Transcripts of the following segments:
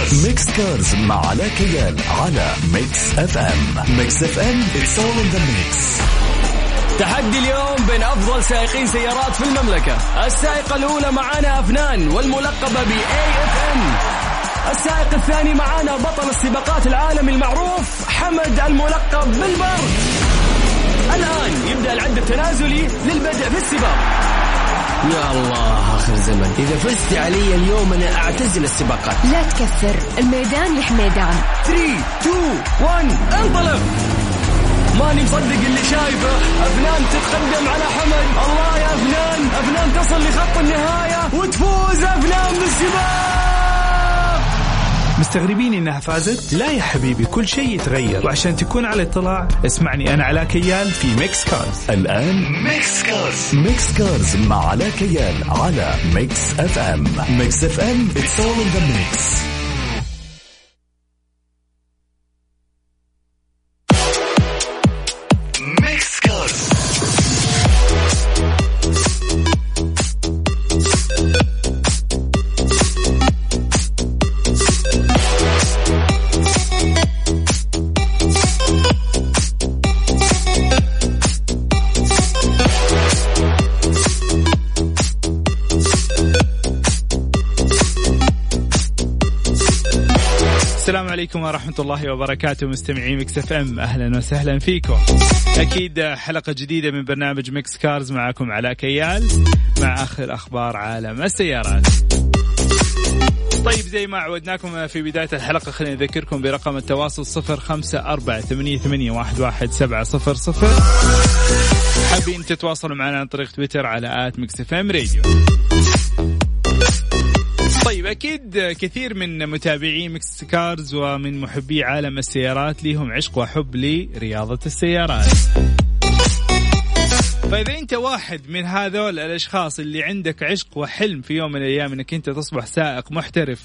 Cars Mix Cars مع علاء كيال على Mix FM Mix FM it's all in the mix تحدي اليوم بين أفضل سائقين سيارات في المملكة. السائقة الأولى معانا أفنان والملقبة ب AFM السائق الثاني معانا بطل السباقات العالمي المعروف حمد الملقب بالبر الآن يبدأ العد التنازلي للبدء في السباق. يا الله آخر زمن. إذا فزت علي اليوم أنا أعتزل السباقات. لا تكثر الميدان يا حميدان 3 2 1 انطلق! ماني مصدق اللي شايفه. أفنان تتقدم على حمد الله يا أفنان أفنان تصل لخط النهاية. وتفوز أفنان بالسباق! مستغربين إنها فازت؟ لا يا حبيبي كل شيء يتغير. وعشان تكون على اطلاع اسمعني أنا علاء كيال في Mix Cars الآن Mix Cars Mix Cars مع علاء كيال على Mix FM Mix FM it's all in the mix السلام عليكم ورحمة الله وبركاته مستمعين Mix FM أهلا وسهلا فيكم. أكيد حلقة جديدة من برنامج Mix Cars معكم علاء كيال مع آخر أخبار عالم السيارات. طيب زي ما عودناكم في بداية الحلقة خلينا نذكركم برقم التواصل صفر خمسة أربعة ثمانية, ثمانية واحد, واحد سبعة صفر صفر حابين تتواصلوا معنا عن طريق تويتر على at FM Radio طيب أكيد كثير من متابعي Mix Cars ومن محبي عالم السيارات لهم عشق وحب لرياضة السيارات. فإذا أنت واحد من هذول الأشخاص اللي عندك عشق وحلم في يوم من الأيام إنك أنت تصبح سائق محترف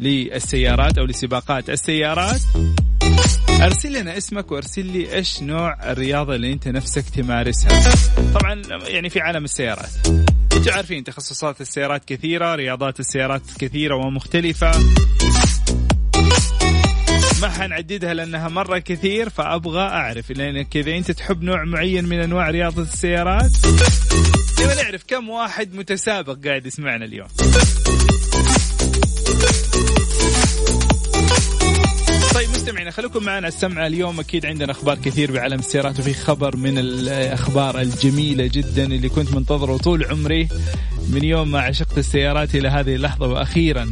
للسيارات أو لسباقات السيارات أرسل لنا اسمك وأرسل لي إيش نوع الرياضة اللي أنت نفسك تمارسها. طبعا يعني في عالم السيارات. أنتوا عارفين تخصصات السيارات كثيرة، رياضات السيارات كثيرة ومختلفة. ما حنعددها لأنها مرة كثير فأبغى أعرف لانك اذا أنت تحب نوع معين من أنواع رياضة السيارات نبغى نعرف كم واحد متسابق قاعد يسمعنا اليوم. مستمعينا خليكم معنا. السمعة اليوم أكيد عندنا أخبار كثير بعالم السيارات وفي خبر من الأخبار الجميلة جدا اللي كنت منتظره طول عمري. من يوم ما عشقت السيارات إلى هذه اللحظة وأخيرا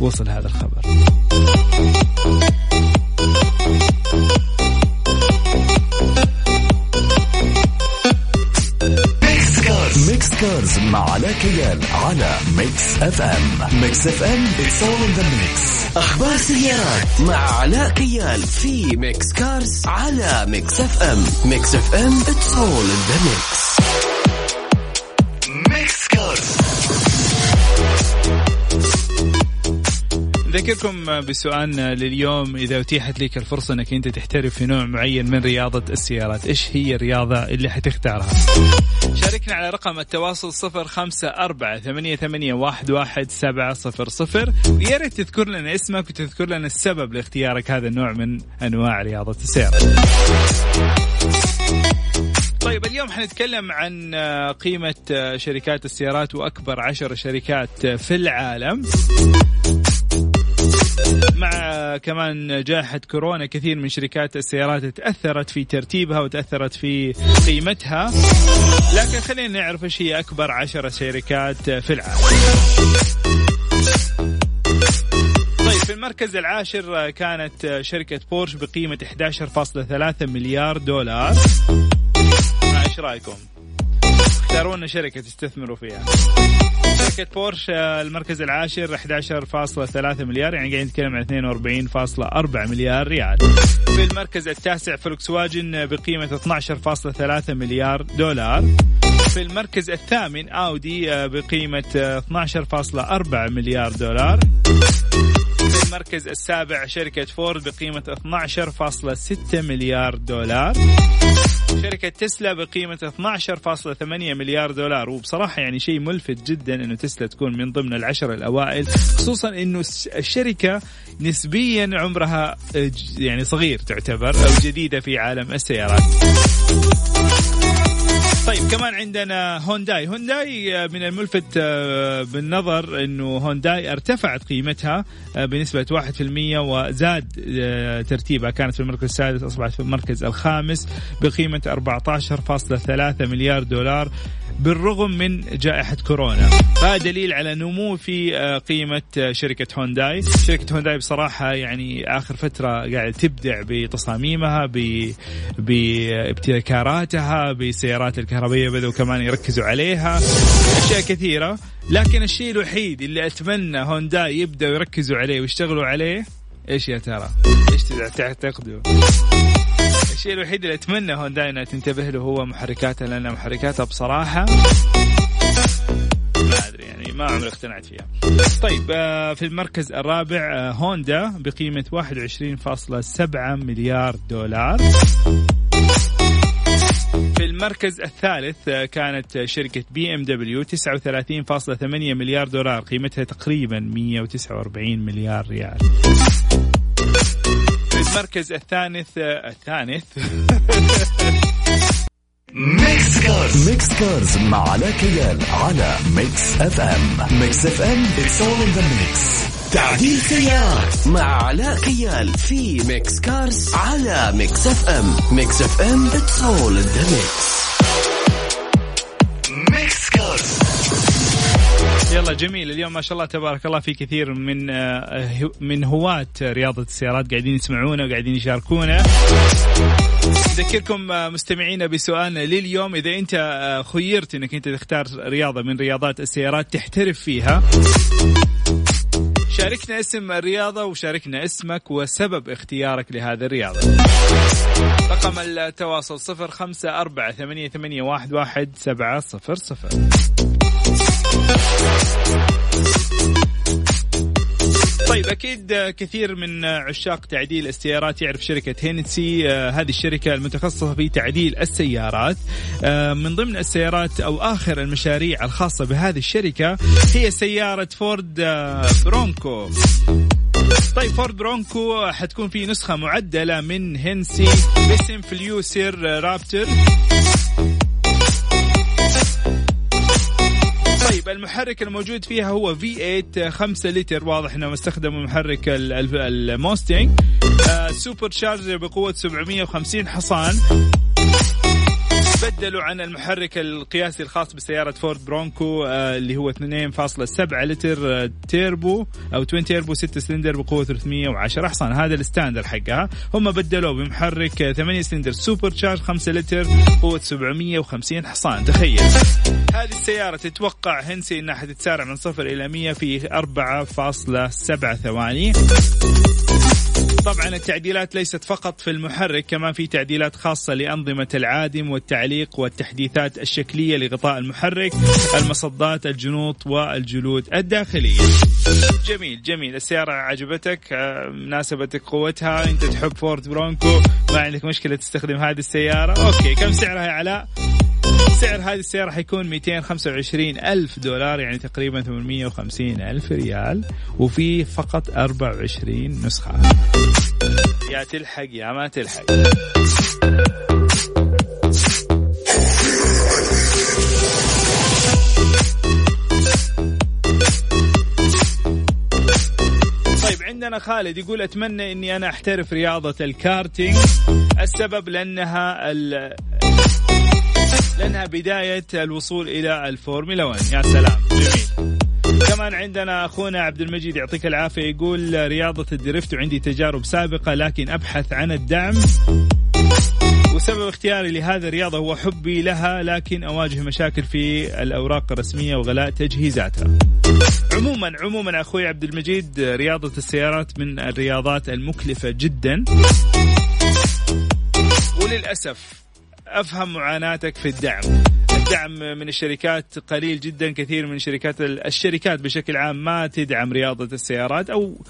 وصل هذا الخبر. Cars مع علاء كيال على Mix FM Mix FM it's all in the mix أخبار سيارات مع علاء كيال في Mix Cars على Mix FM Mix FM it's all in the mix نذكركم بسؤالنا لليوم. إذا أتيحت لك الفرصة أنك أنت تحترف في نوع معين من رياضة السيارات إيش هي الرياضة اللي حتختارها؟ شاركنا على رقم التواصل صفر خمسة أربعة ثمانية, ثمانية واحد, واحد سبعة صفر صفر. ويا ريت تذكر لنا اسمك وتذكر لنا السبب لاختيارك هذا النوع من أنواع رياضة السيارات طيب اليوم حنتكلم عن قيمة شركات السيارات وأكبر عشر شركات في العالم. مع كمان جائحة كورونا كثير من شركات السيارات تأثرت في ترتيبها وتأثرت في قيمتها. لكن خلينا نعرف إيش هي أكبر عشرة شركات في العالم. طيب في المركز العاشر كانت شركة بورش بقيمة 11.3 مليار دولار. إيش رأيكم؟ اختاروا لنا شركة تستثمروا فيها. شركة بورش المركز العاشر 11.3 مليار يعني قاعدين نتكلم عن 42.4 مليار ريال. في المركز التاسع فولكس واجن بقيمة 12.3 مليار دولار. في المركز الثامن أودي بقيمة 12.4 مليار دولار. المركز السابع شركة فورد بقيمة 12.6 مليار دولار. شركة تسلا بقيمة 12.8 مليار دولار. وبصراحة يعني شيء ملفت جدا إنه تسلا تكون من ضمن العشر الأوائل. خصوصا إنه الشركة نسبيا عمرها آه، يعني صغير تعتبر أو جديدة في عالم السيارات. طيب كمان عندنا هونداي. هونداي آه، من الملفت آه، بالنظر إنه هونداي ارتفعت قيمتها آه، بنسبة 1% وزاد ترتيبها. كانت في المركز السادس أصبحت في المركز الخامس بقيمة 14.3 مليار دولار بالرغم من جائحة كورونا. هذا دليل على نمو في قيمة شركة هونداي. شركة هونداي بصراحة يعني آخر فترة قاعدة تبدع بتصاميمها بابتكاراتها بالسيارات الكهربائية بدأوا كمان يركزوا عليها أشياء كثيرة لكن الشيء الوحيد اللي أتمنى هونداي يبدأوا يركزوا عليه ويشتغلوا عليه إيش يا ترى؟ إيش تعتقدوا؟ الشيء الوحيد اللي أتمنى هونداي إنها تنتبه له هو محركاتها لأن محركاتها بصراحة ما أدري يعني ما عمري اقتنعت فيها. طيب آه، في المركز الرابع آه، هوندا بقيمة 21.7 مليار دولار. المركز الثالث آه، كانت شركة بي ام دبليو 39.8 مليار دولار قيمتها تقريبا 149 مليار ريال. المركز الثالث الثالث Mix Cars Mix Cars مع علاء كيال على Mix FM Mix FM it's all in the mix تعديل سيارات مع علاء كيال في Mix Cars على Mix FM Mix FM it's all the mix Mix Cars يلا جميل اليوم ما شاء الله تبارك الله في كثير من آه، من هواة رياضة السيارات قاعدين يسمعونا وقاعدين يشاركونا. نذكركم آه، مستمعينا بسؤالنا لليوم. إذا أنت آه، خيرت إنك أنت تختار رياضة من رياضات السيارات تحترف فيها شاركنا اسم الرياضة وشاركنا اسمك وسبب اختيارك لهذه الرياضة. رقم التواصل صفر خمسة أربعة ثمانية, ثمانية واحد, واحد سبعة صفر صفر. أكيد كثير من عشاق تعديل السيارات يعرف شركة هينسي آه، هذه الشركة المتخصصة في تعديل السيارات. آه، من ضمن السيارات أو آخر المشاريع الخاصة بهذه الشركة هي سيارة فورد آه، برونكو. طيب فورد برونكو حتكون في نسخة معدلة من هنسي باسم VelociRaptor. المحرك الموجود فيها هو V 8 5 لتر. واضح انهم استخدموا محرك الموستنج آه supercharger بقوة 750 حصان. بدلوا عن المحرك القياسي الخاص بسيارة فورد برونكو آه اللي هو 2.7 لتر آه تيربو أو twin turbo 6 سلندر بقوة 310 حصان هذا ال standard حقها. هم بدلوه بمحرك 8 cylinder supercharge 5 لتر قوة 750 حصان تخيل. هذه السيارة تتوقع Hennessey إنها حتتسارع من صفر إلى 100 في 4.7 ثواني. طبعا التعديلات ليست فقط في المحرك كمان في تعديلات خاصة لأنظمة العادم والتعليق والتحديثات الشكلية لغطاء المحرك المصدات الجنوط والجلود الداخلية. جميل جميل. السيارة عجبتك آه، مناسبتك قوتها أنت تحب فورد برونكو ما عندك مشكلة تستخدم هذه السيارة. okay كم سعرها يا علاء؟ سعر هذه السيارة حيكون 225 ألف دولار يعني تقريبا 850 ألف ريال وفي فقط 24 نسخة. يا تلحق يا ما تلحق. طيب عندنا خالد يقول أتمنى إني أنا أحترف رياضة الكارتينج. السبب لأنها لأنها بداية الوصول إلى الفورمولا 1 يا سلام. كمان عندنا أخونا عبد المجيد يعطيك العافية. يقول رياضة ال drift وعندي تجارب سابقة لكن أبحث عن الدعم. وسبب اختياري لهذه الرياضة هو حبي لها لكن أواجه مشاكل في الأوراق الرسمية وغلاء تجهيزاتها. عموما عموما أخوي عبد المجيد رياضة السيارات من الرياضات المكلفة جدا. وللأسف أفهم معاناتك في الدعم. الدعم من الشركات قليل جدا كثير من شركات الشركات بشكل عام ما تدعم رياضة السيارات أو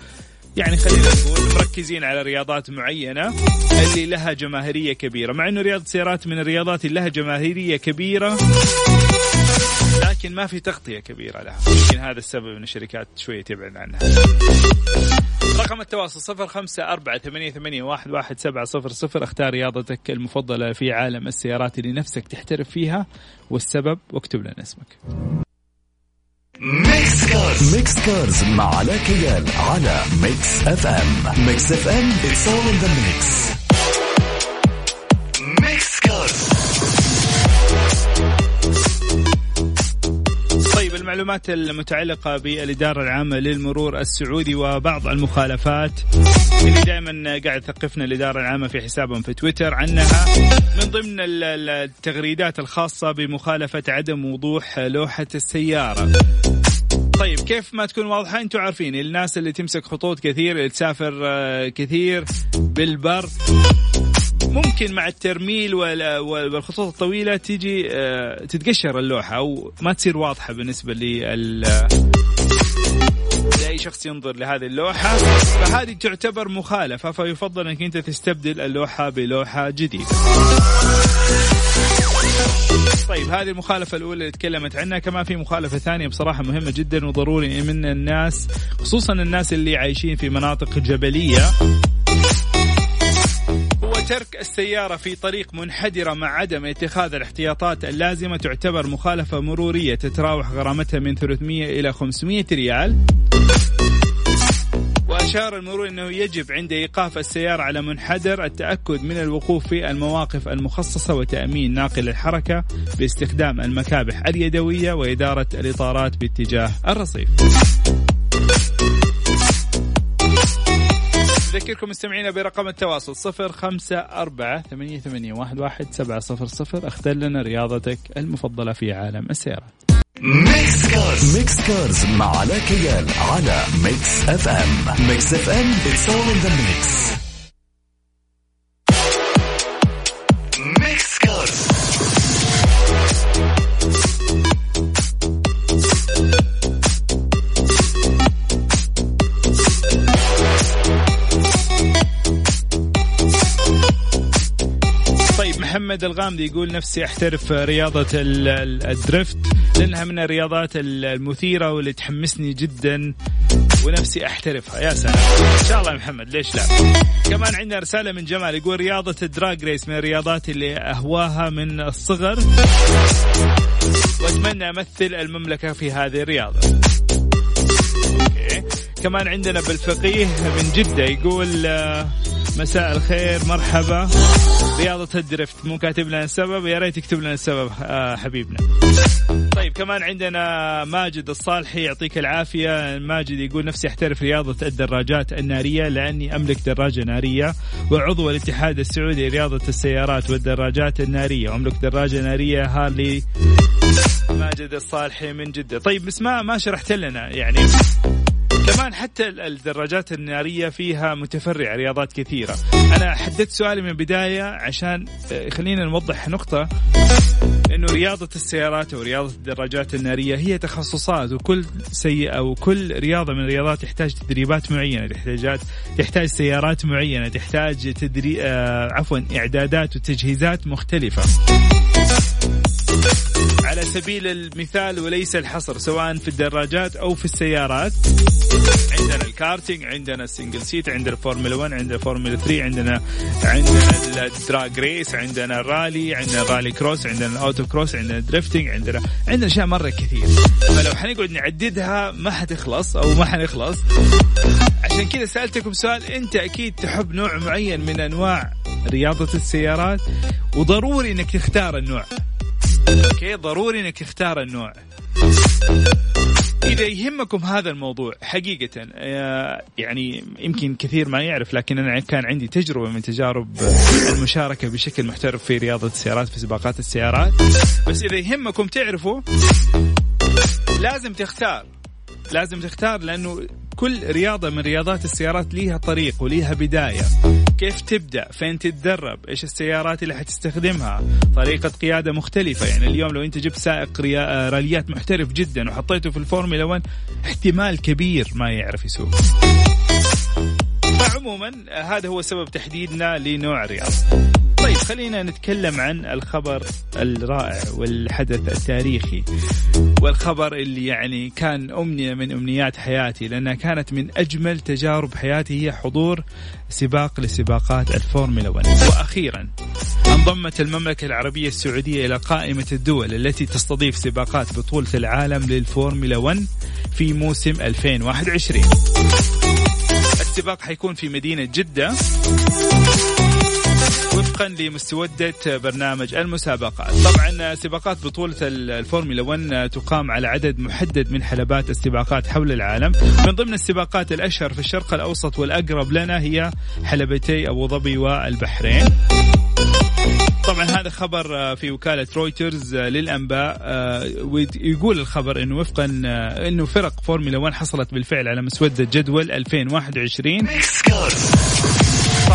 يعني خلينا نقول مركزين على رياضات معينة اللي لها جماهيرية كبيرة. مع إنه رياضة السيارات من الرياضات اللي لها جماهيرية كبيرة لكن ما في تغطية كبيرة لها. يمكن هذا السبب إن الشركات شوية تبعد عنها. رقم التواصل صفر خمسة أربعة ثمانية, ثمانية واحد, واحد سبعة صفر صفر. اختار رياضتك المفضلة في عالم السيارات اللي نفسك تحترف فيها والسبب واكتب لنا اسمك. Mix Cars Mix Cars مع علاء كيال على Mix FM Mix FM it's all in the mix. المعلومات المتعلقة بالإدارة العامة للمرور السعودي وبعض المخالفات. اللي دائما قاعد تثقفنا الإدارة العامة في حسابهم في تويتر عنها. من ضمن ال- ال- التغريدات الخاصة بمخالفة عدم وضوح لوحة السيارة. طيب كيف ما تكون واضحة أنتم عارفين الناس اللي تمسك خطوط كثير اللي تسافر آه، كثير بالبر ممكن مع الترميل وال- والخطوط الطويلة تيجي آه، تتقشر اللوحة أو ما تصير واضحة بالنسبة لل لأي شخص ينظر لهذه اللوحة. فهذه تعتبر مخالفة فيفضل أنك أنت تستبدل اللوحة بلوحة جديدة. طيب هذه المخالفة الأولى اللي تكلمت عنها كمان في مخالفة ثانية بصراحة مهمة جدا وضروري من الناس خصوصا الناس اللي عايشين في مناطق جبلية. ترك السيارة في طريق منحدرة مع عدم اتخاذ الاحتياطات اللازمة تعتبر مخالفة مرورية تتراوح غرامتها من 300 إلى 500 ريال. وأشار المرور أنه يجب عند إيقاف السيارة على منحدر التأكد من الوقوف في المواقف المخصصة وتأمين ناقل الحركة باستخدام المكابح اليدوية وإدارة الإطارات باتجاه الرصيف. أذكركم مستمعينا برقم التواصل صفر خمسة أربعة ثمانية, ثمانية واحد, واحد سبعة صفر صفر. اختر لنا رياضتك المفضلة في عالم السيارات. Mix Cars. Mix Cars مع علاء كيال على Mix FM. Mix FM it's all in the mix. محمد الغامدي يقول نفسي أحترف ال- ال drift لأنها من الرياضات ال- المثيرة واللي تحمسني جدا ونفسي أحترفها. يا سلام. إن شاء الله يا محمد ليش لا؟ كمان عندنا رسالة من جمال يقول رياضة ال drag race من الرياضات اللي أهواها من الصغر. وأتمنى أمثل المملكة في هذه الرياضة. okay. كمان عندنا بالفقيه من جدة يقول آه، مساء الخير مرحبا. رياضة الدريفت مو كاتب لنا السبب يا ريت يكتب لنا السبب آه حبيبنا. طيب كمان عندنا ماجد الصالحي يعطيك العافية. ماجد يقول نفسي أحترف رياضة الدراجات النارية لأني أملك دراجة نارية وعضو الاتحاد السعودي لرياضة السيارات والدراجات النارية. وأملك دراجة نارية هارلي. ماجد الصالحي من جدة. طيب بس ما ما شرحت لنا يعني. كمان حتى ال- الدراجات النارية فيها متفرع رياضات كثيرة. أنا حددت سؤالي من البداية عشان آه، خلينا نوضح نقطة إنه رياضة السيارات ورياضة الدراجات النارية هي تخصصات وكل سيئة وكل رياضة من الرياضات تحتاج تدريبات معينة تحتاج تحتاج سيارات معينة تحتاج تدري آه عفوا إعدادات وتجهيزات مختلفة. على سبيل المثال وليس الحصر سواء في الدراجات أو في السيارات. عندنا الكارتينج عندنا ال single seat عندنا الفورمولا 1 عندنا الفورمولا 3 عندنا عندنا ال drag race عندنا الرالي عندنا ال rally cross عندنا ال autocross عندنا ال drifting عندنا عندنا أشياء مرة كثير. فلو حنقعد نعددها ما حتخلص أو ما حنخلص. عشان كذا سألتكم سؤال أنت أكيد تحب نوع معين من أنواع رياضة السيارات وضروري إنك تختار النوع. أوكي ضروري انك تختار النوع. إذا يهمكم هذا الموضوع حقيقة آه، يعني يمكن كثير ما يعرف لكن أنا كان عندي تجربة من تجارب المشاركة بشكل محترف في رياضة السيارات في سباقات السيارات. بس إذا يهمكم تعرفوا لازم تختار. لازم تختار لأنه كل رياضة من رياضات السيارات ليها طريق وليها بداية. كيف تبدأ؟ فين تتدرب؟ إيش السيارات اللي حتستخدمها؟ طريقة قيادة مختلفة. يعني اليوم لو أنت جبت سائق راليات محترف جدا وحطيته في الفورمولا 1 احتمال كبير ما يعرف يسوق. فعموما هذا هو سبب تحديدنا لنوع الرياضة. طيب خلينا نتكلم عن الخبر الرائع والحدث التاريخي والخبر اللي يعني كان أمنية من أمنيات حياتي لأنها كانت من أجمل تجارب حياتي هي حضور سباق لسباقات الفورمولا 1 وأخيرا انضمت المملكة العربية السعودية إلى قائمة الدول التي تستضيف سباقات بطولة العالم للفورمولا 1 في موسم 2021 السباق حيكون في مدينة جدة. وفقا لمسودة برنامج المسابقات. طبعا سباقات بطولة الفورمولا 1 تقام على عدد محدد من حلبات السباقات حول العالم. من ضمن السباقات الأشهر في الشرق الأوسط والأقرب لنا هي حلبتي أبو ظبي والبحرين. طبعا هذا خبر في وكالة رويترز للأنباء ويقول الخبر أنه وفقا أنه فرق فورمولا 1 حصلت بالفعل على مسودة جدول 2021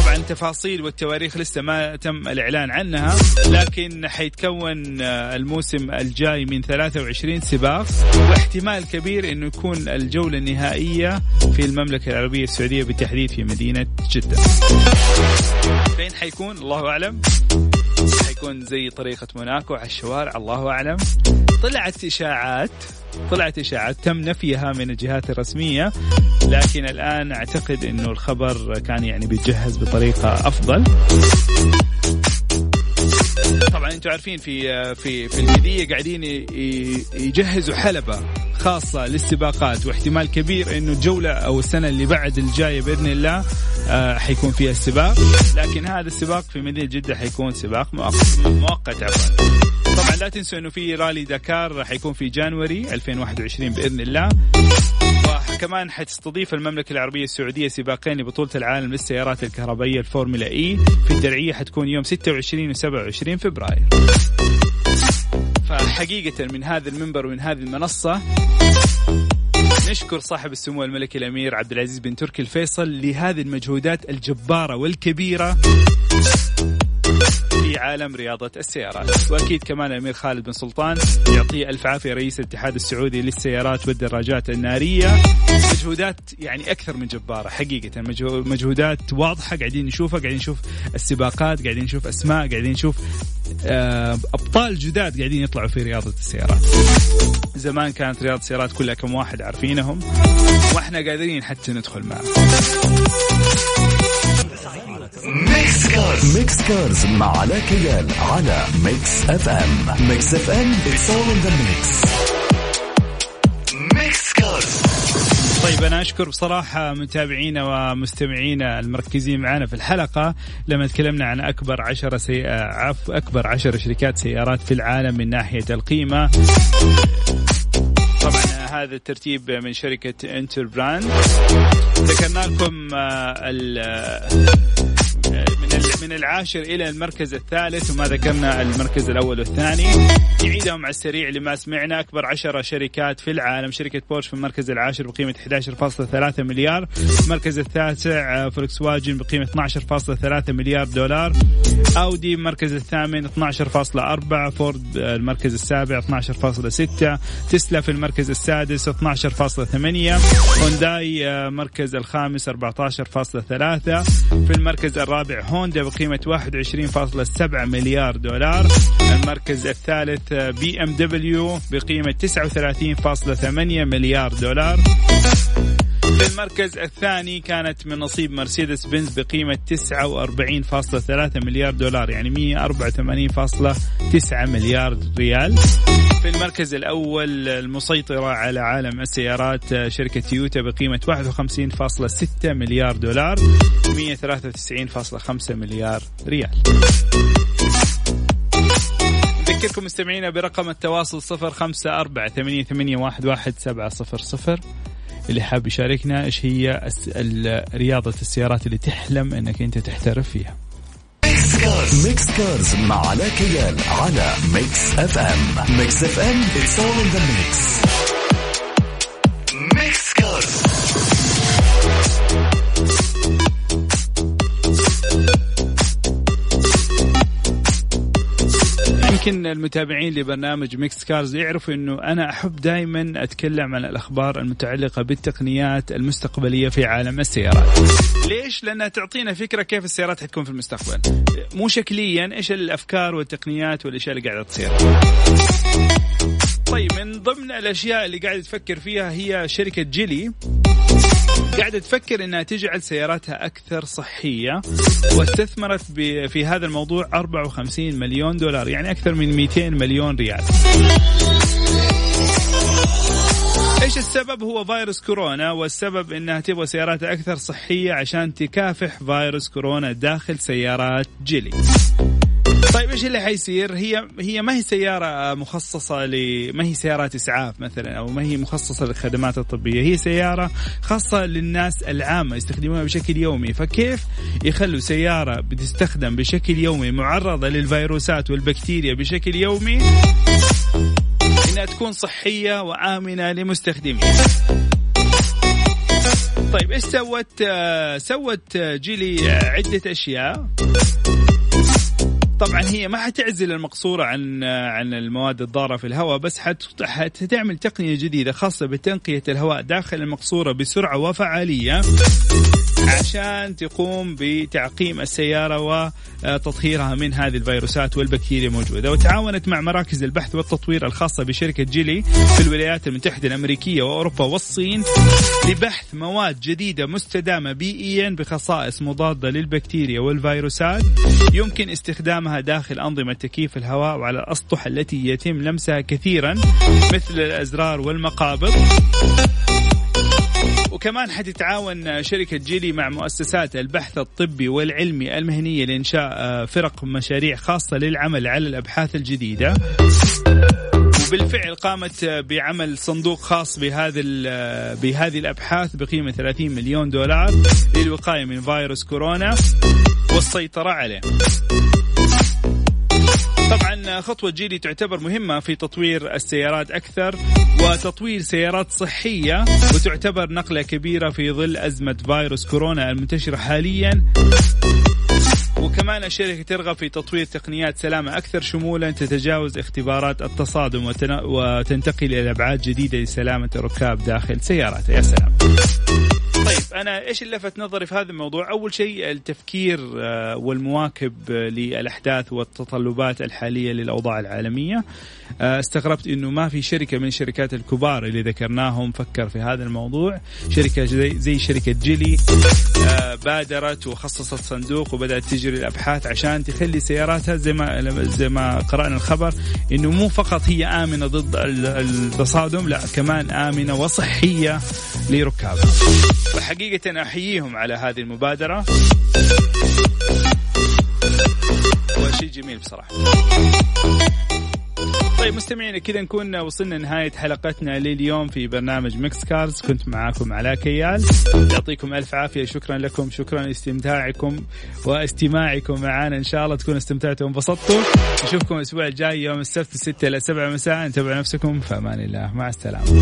طبعا التفاصيل والتواريخ لسه ما تم الإعلان عنها لكن حيتكون الموسم الجاي من 23 سباق واحتمال كبير أنه يكون الجولة النهائية في المملكة العربية السعودية بالتحديد في مدينة جدة. فين حيكون؟ الله أعلم. حيكون زي طريقة موناكو على الشوارع الله أعلم. طلعت إشاعات طلعت إشاعات تم نفيها من الجهات الرسمية لكن الآن أعتقد أنه الخبر كان يعني بيتجهز بطريقة أفضل. طبعا أنتم عارفين في في في البديه قاعدين يجهزوا حلبة خاصة للسباقات واحتمال كبير إنه الجولة أو السنة اللي بعد الجاية بإذن الله آه حيكون فيها السباق. لكن هذا السباق في مدينة جدة حيكون سباق مؤقت مؤقت عفوا. طبعا لا تنسوا إنه في رالي دكار حيكون في جانوري 2021 بإذن الله. وكمان حتستضيف المملكة العربية السعودية سباقين لبطولة العالم للسيارات الكهربائية الفورمولا إي في الدرعية حتكون يوم 26 و 27 فبراير. فحقيقة من هذا المنبر ومن هذه المنصة نشكر صاحب السمو الملكي الأمير عبد العزيز بن تركي الفيصل لهذه المجهودات الجبارة والكبيرة في عالم رياضة السيارات. وأكيد كمان الأمير خالد بن سلطان يعطيه ألف عافية رئيس الاتحاد السعودي للسيارات والدراجات النارية. مجهودات يعني أكثر من جبارة حقيقة. مجهودات واضحة قاعدين نشوفها قاعدين نشوف السباقات قاعدين نشوف أسماء قاعدين نشوف أبطال جداد قاعدين يطلعوا في رياضة السيارات. زمان كانت رياضة السيارات كلها كم واحد عارفينهم وإحنا قادرين حتى ندخل معهم. Mix Cars Mix Cars مع علاء كيال على Mix FM Mix FM it's all in the mix Mix Cars طيب أنا أشكر بصراحة متابعينا ومستمعينا المركزين معنا في الحلقة. لما تكلمنا عن أكبر عشرة سي... عف أكبر عشر شركات سيارات في العالم من ناحية القيمة. طبعا هذا الترتيب من شركة Interbrand ذكرنا لكم من العاشر إلى المركز الثالث وما ذكرنا المركز الأول والثاني. نعيدهم على السريع لما سمعنا. أكبر عشرة شركات في العالم. شركة بورش في المركز العاشر بقيمة 11.3 مليار. المركز التاسع فولكس واجن بقيمة 12.3 مليار دولار. أودي المركز الثامن 12.4 فورد المركز السابع 12.6 تسلا في المركز السادس 12.8 هونداي مركز الخامس 14.3 في المركز الرابع هوندا بقيمة 21.7 مليار دولار. المركز الثالث بي إم دبليو بقيمة 39.8 مليار دولار. في المركز الثاني كانت من نصيب مرسيدس بنز بقيمة 49.3 مليار دولار يعني 184.9 مليار ريال. في المركز الأول المسيطرة على عالم السيارات شركة تويوتا بقيمة 51.6 مليار دولار 193.5 مليار ريال. أذكركم مستمعينا برقم التواصل 054 88 11700 اللي حاب يشاركنا إيش هي رياضة السيارات اللي تحلم إنك أنت تحترف فيها. Mix Cars مع علاء كيال على Mix FM Mix FM it's all in the mix يمكن المتابعين لبرنامج Mix Cars يعرفوا إنه أنا أحب دائما أتكلم عن الأخبار المتعلقة بالتقنيات المستقبلية في عالم السيارات. ليش؟ لأنها تعطينا فكرة كيف السيارات حتكون في المستقبل. مو شكليا إيش الأفكار والتقنيات والاشياء اللي قاعدة تصير. طيب من ضمن الأشياء اللي قاعد تفكر فيها هي شركة Geely قاعدة تفكر إنها تجعل سياراتها أكثر صحية واستثمرت في هذا الموضوع 54 مليون دولار يعني أكثر من 200 مليون ريال. إيش السبب؟ هو فيروس كورونا والسبب إنها تبغى سيارات أكثر صحية عشان تكافح فيروس كورونا داخل سيارات جيلي. طيب إيش اللي حيصير؟ هي هي ما هي سيارة مخصصة ل ما هي سيارات إسعاف مثلا أو ما هي مخصصة للخدمات الطبية، هي سيارة خاصة للناس العامة يستخدمونها بشكل يومي، فكيف يخلوا سيارة بتستخدم بشكل يومي معرضة للفيروسات والبكتيريا بشكل يومي إنها تكون صحية وآمنة لمستخدميها. طيب إيش سوت؟ سوت جيلي عدة أشياء طبعا هي ما حتعزل المقصورة عن عن المواد الضارة في الهواء بس حتعمل تقنية جديدة خاصة بتنقية الهواء داخل المقصورة بسرعة وفعالية عشان تقوم بتعقيم السيارة وتطهيرها من هذه الفيروسات والبكتيريا الموجودة. وتعاونت مع مراكز البحث والتطوير الخاصة بشركة جيلي في الولايات المتحدة الأمريكية وأوروبا والصين لبحث مواد جديدة مستدامة بيئيا بخصائص مضادة للبكتيريا والفيروسات. يمكن استخدامها داخل أنظمة تكييف الهواء وعلى الأسطح التي يتم لمسها كثيرا مثل الأزرار والمقابض وكمان حتتعاون شركة جيلي مع مؤسسات البحث الطبي والعلمي المهنية لإنشاء فرق مشاريع خاصة للعمل على الأبحاث الجديدة وبالفعل قامت بعمل صندوق خاص بهذه بهذه الأبحاث بقيمة 30 مليون دولار للوقاية من فيروس كورونا والسيطرة عليه. خطوة جيلي تعتبر مهمة في تطوير السيارات أكثر وتطوير سيارات صحية وتعتبر نقلة كبيرة في ظل أزمة فيروس كورونا المنتشرة حاليا. وكمان الشركة ترغب في تطوير تقنيات سلامة أكثر شمولا تتجاوز اختبارات التصادم وتنتقل إلى أبعاد جديدة لسلامة الركاب داخل سياراتها. يا سلام. طيب أنا إيش اللي لفت نظري في هذا الموضوع؟ أول شيء التفكير والمواكب للأحداث والتطلبات الحالية للأوضاع العالمية. استغربت إنه ما في شركة من الشركات الكبار اللي ذكرناهم فكر في هذا الموضوع، شركة زي, زي شركة جيلي بادرت وخصصت صندوق وبدأت تجري الأبحاث عشان تخلي سياراتها زي ما زي ما قرأنا الخبر إنه مو فقط هي آمنة ضد التصادم لا كمان آمنة وصحية لركابها. وحقيقة أحييهم على هذه المبادرة. وشيء جميل بصراحة. طيب مستمعينا كذا نكون وصلنا نهاية حلقتنا لليوم في برنامج Mix Cars. كنت معاكم علاء كيال. يعطيكم ألف عافية. شكرا لكم شكرا لاستمتاعكم واستماعكم معنا إن شاء الله تكونوا استمتعتوا وانبسطتوا. نشوفكم الأسبوع الجاي يوم السبت 6 إلى 7 مساء. انتبهوا نفسكم في أمان الله. مع السلامة.